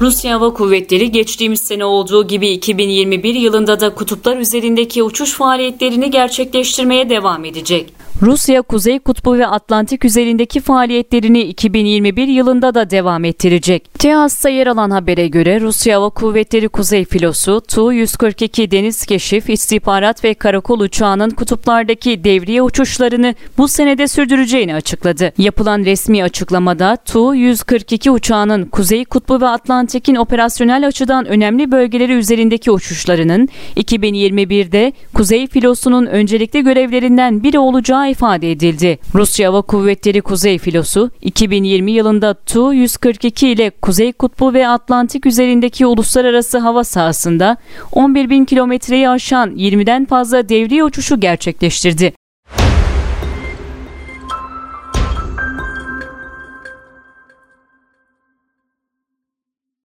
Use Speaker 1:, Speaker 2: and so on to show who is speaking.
Speaker 1: Rusya Hava Kuvvetleri geçtiğimiz sene olduğu gibi 2021 yılında da kutuplar üzerindeki uçuş faaliyetlerini gerçekleştirmeye devam edecek. Rusya Kuzey Kutbu ve Atlantik üzerindeki faaliyetlerini 2021 yılında da devam ettirecek. TEAS'ta yer alan habere göre Rusya Hava Kuvvetleri Kuzey Filosu Tu-142 deniz keşif, istihbarat ve karakol uçağının kutuplardaki devriye uçuşlarını bu senede sürdüreceğini açıkladı. Yapılan resmi açıklamada Tu-142 uçağının Kuzey Kutbu ve Atlantik'in operasyonel açıdan önemli bölgeleri üzerindeki uçuşlarının 2021'de Kuzey Filosu'nun öncelikli görevlerinden biri olacağı ifade edildi. Rusya Hava Kuvvetleri Kuzey Filosu 2020 yılında Tu-142 ile Kuzey Kutbu ve Atlantik üzerindeki uluslararası hava sahasında 11 bin kilometreyi aşan 20'den fazla devriye uçuşu gerçekleştirdi.